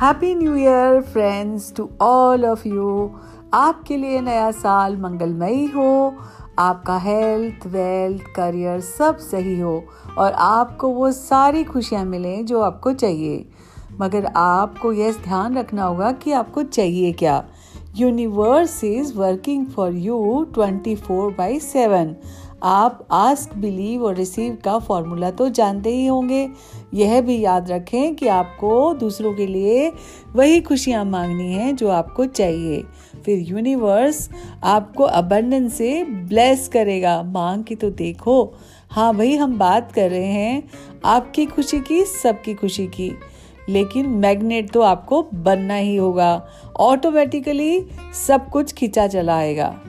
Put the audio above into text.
Happy new year friends to all of you आपके लिए नया साल मंगलमयी हो। आपका हेल्थ वेल्थ करियर सब सही हो और आपको वो सारी खुशियाँ मिलें जो आपको चाहिए। मगर आपको यह ध्यान रखना होगा कि आपको चाहिए क्या। Universe is working for you twenty four by seven आप आस्क बिलीव और रिसीव का फॉर्मूला तो जानते ही होंगे। यह भी याद रखें कि आपको दूसरों के लिए वही खुशियाँ मांगनी हैं जो आपको चाहिए। फिर यूनिवर्स आपको अबंडन से ब्लेस करेगा। मांग की तो देखो। हाँ भाई, हम बात कर रहे हैं आपकी खुशी की, सबकी खुशी की। लेकिन मैग्नेट तो आपको बनना ही होगा। ऑटोमेटिकली सब कुछ खींचा चला आएगा।